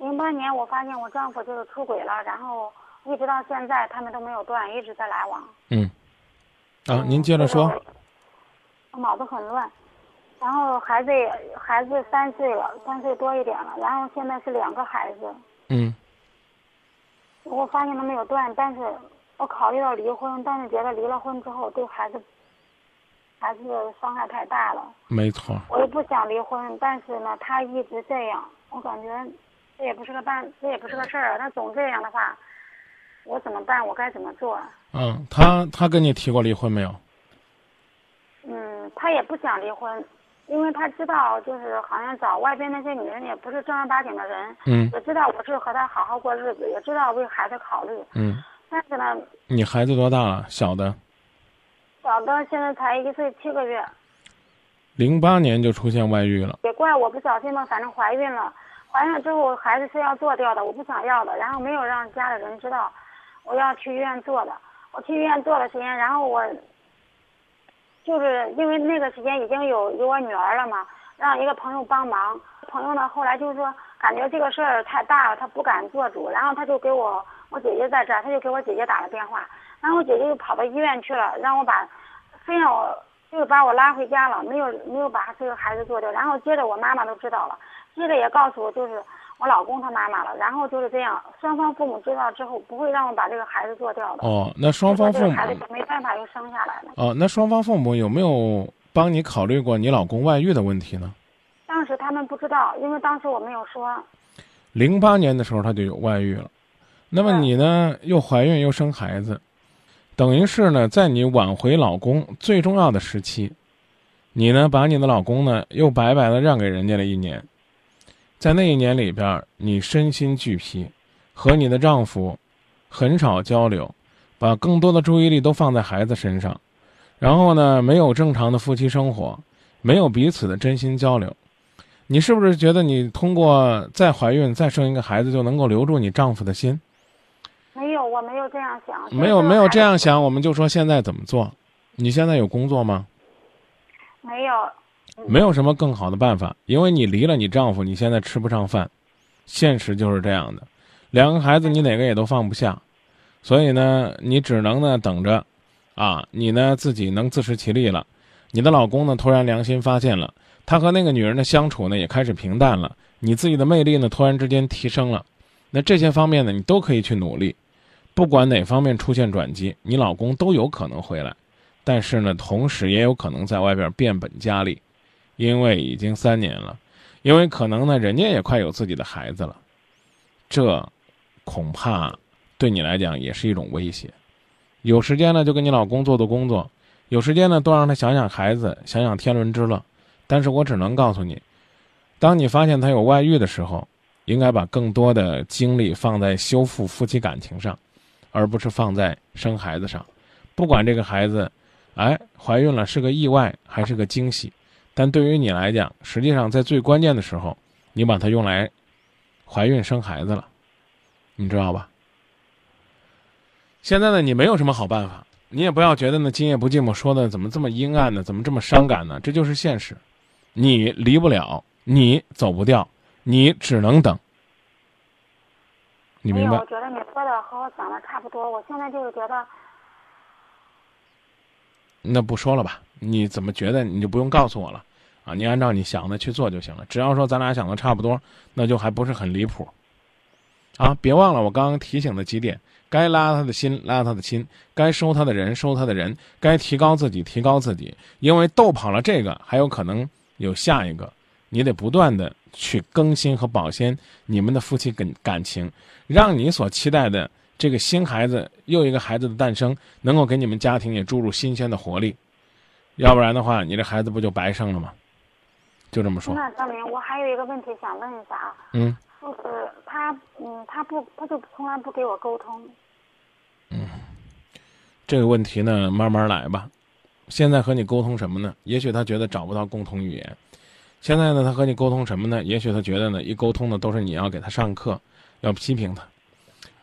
零八年我发现我丈夫就是出轨了，然后一直到现在他们都没有断，一直在来往。嗯，啊，您接着说。我脑子很乱，然后孩子也孩子三岁了，三岁多一点了，然后现在是两个孩子。嗯。我发现他没有断，但是我考虑到离婚，但是觉得离了婚之后对孩子孩子伤害太大了。没错。我也不想离婚，但是呢，他一直这样，我感觉这也不是个办，这也不是个事儿。他总这样的话，我怎么办？我该怎么做？嗯，他他跟你提过离婚没有？嗯，他也不想离婚，因为他知道，就是好像找外边那些女人也不是正儿八经的人。嗯。也知道我是和他好好过日子，也知道为孩子考虑。嗯。但是呢。你孩子多大了？小的。小的现在才一岁七个月。零八年就出现外遇了。也怪我不小心吧，反正怀孕了，怀孕之后孩子是要做掉的，我不想要的，然后没有让家里人知道，我要去医院做的，我去医院做了时间，然后我。就是因为那个时间已经有有我女儿了嘛，让一个朋友帮忙。朋友呢后来就是说，感觉这个事儿太大了，他不敢做主。然后他就给我，我姐姐在这儿，他就给我姐姐打了电话。然后我姐姐就跑到医院去了，让我把，非让我就是把我拉回家了，没有没有把这个孩子做掉。然后接着我妈妈都知道了，接着也告诉我就是。我老公他妈妈了，然后就是这样，双方父母知道之后不会让我把这个孩子做掉的。哦，那双方父母孩子就没办法又生下来了。哦，那双方父母有没有帮你考虑过你老公外遇的问题呢？当时他们不知道，因为当时我没有说。零八年的时候他就有外遇了，那么你呢又怀孕又生孩子，等于是呢在你挽回老公最重要的时期，你呢把你的老公呢又白白的让给人家了一年。在那一年里边，你身心俱疲，和你的丈夫很少交流，把更多的注意力都放在孩子身上，然后呢，没有正常的夫妻生活，没有彼此的真心交流。你是不是觉得你通过再怀孕再生一个孩子就能够留住你丈夫的心？没有，我没有这样想。没有，没有这样想，我们就说现在怎么做？你现在有工作吗？没有。没有什么更好的办法，因为你离了你丈夫，你现在吃不上饭，现实就是这样的。两个孩子你哪个也都放不下，所以呢，你只能呢等着，啊，你呢自己能自食其力了，你的老公呢突然良心发现了，他和那个女人的相处呢也开始平淡了，你自己的魅力呢突然之间提升了，那这些方面呢你都可以去努力，不管哪方面出现转机，你老公都有可能回来，但是呢，同时也有可能在外边变本加厉。因为已经三年了，因为可能呢，人家也快有自己的孩子了，这恐怕对你来讲也是一种威胁。有时间呢，就跟你老公做做工作；有时间呢，多让他想想孩子，想想天伦之乐。但是我只能告诉你，当你发现他有外遇的时候，应该把更多的精力放在修复夫妻感情上，而不是放在生孩子上。不管这个孩子，哎，怀孕了是个意外还是个惊喜。但对于你来讲，实际上在最关键的时候，你把它用来怀孕生孩子了，你知道吧？现在呢，你没有什么好办法，你也不要觉得呢，今夜不寂寞说的怎么这么阴暗呢？怎么这么伤感呢？这就是现实，你离不了，你走不掉，你只能等。你明白？我觉得你说的和我想的差不多。我现在就是觉得。那不说了吧？你怎么觉得？你就不用告诉我了，啊，你按照你想的去做就行了。只要说咱俩想的差不多，那就还不是很离谱，啊！别忘了我刚刚提醒的几点：该拉他的心，拉他的心；该收他的人，收他的人；该提高自己，提高自己。因为斗跑了这个，还有可能有下一个，你得不断的去更新和保鲜你们的夫妻感感情，让你所期待的。这个新孩子又一个孩子的诞生，能够给你们家庭也注入新鲜的活力，要不然的话，你这孩子不就白生了吗？就这么说。那张明，我还有一个问题想问一下啊。嗯。就是他，嗯，他不，他就从来不给我沟通。嗯，这个问题呢，慢慢来吧。现在和你沟通什么呢？也许他觉得找不到共同语言。现在呢，他和你沟通什么呢？也许他觉得呢，一沟通的都是你要给他上课，要批评他。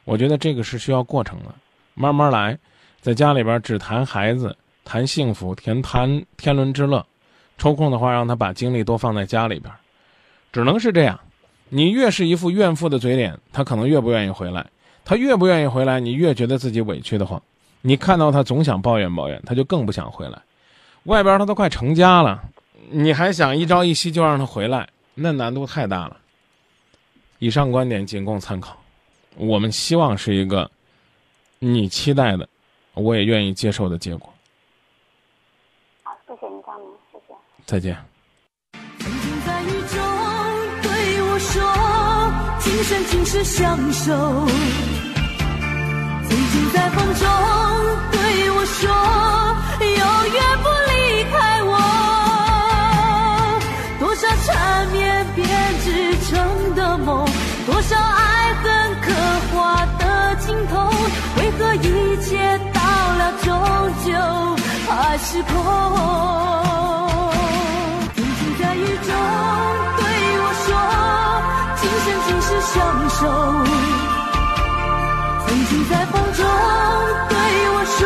我觉得这个是需要过程的，慢慢来，在家里边只谈孩子、谈幸福、谈谈天伦之乐，抽空的话让他把精力多放在家里边，只能是这样。你越是一副怨妇的嘴脸，他可能越不愿意回来。他越不愿意回来，你越觉得自己委屈的慌。你看到他总想抱怨抱怨，他就更不想回来。外边他都快成家了，你还想一朝一夕就让他回来，那难度太大了。以上观点仅供参考，我们希望是一个你期待的，我也愿意接受的结果。好，谢谢你，张明，谢谢。再见。曾经在雨中对我说，今生今世相守。曾经在风中对我说，永远不离开我。多少缠绵编织成的梦，多少爱为何一切到了终究还是空？曾经在雨中对我说，今生今世相守。曾经在风中对我说，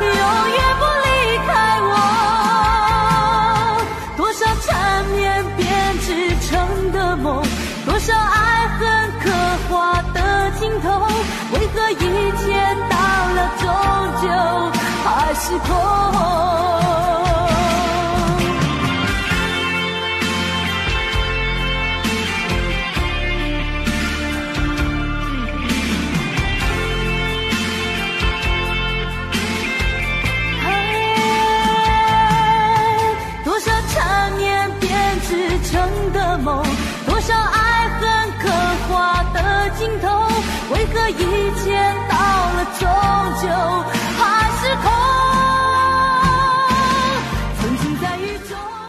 永远不离开我。多少缠绵编织成的梦，多少爱恨刻画的镜头，为何一切到了终究还是空？一切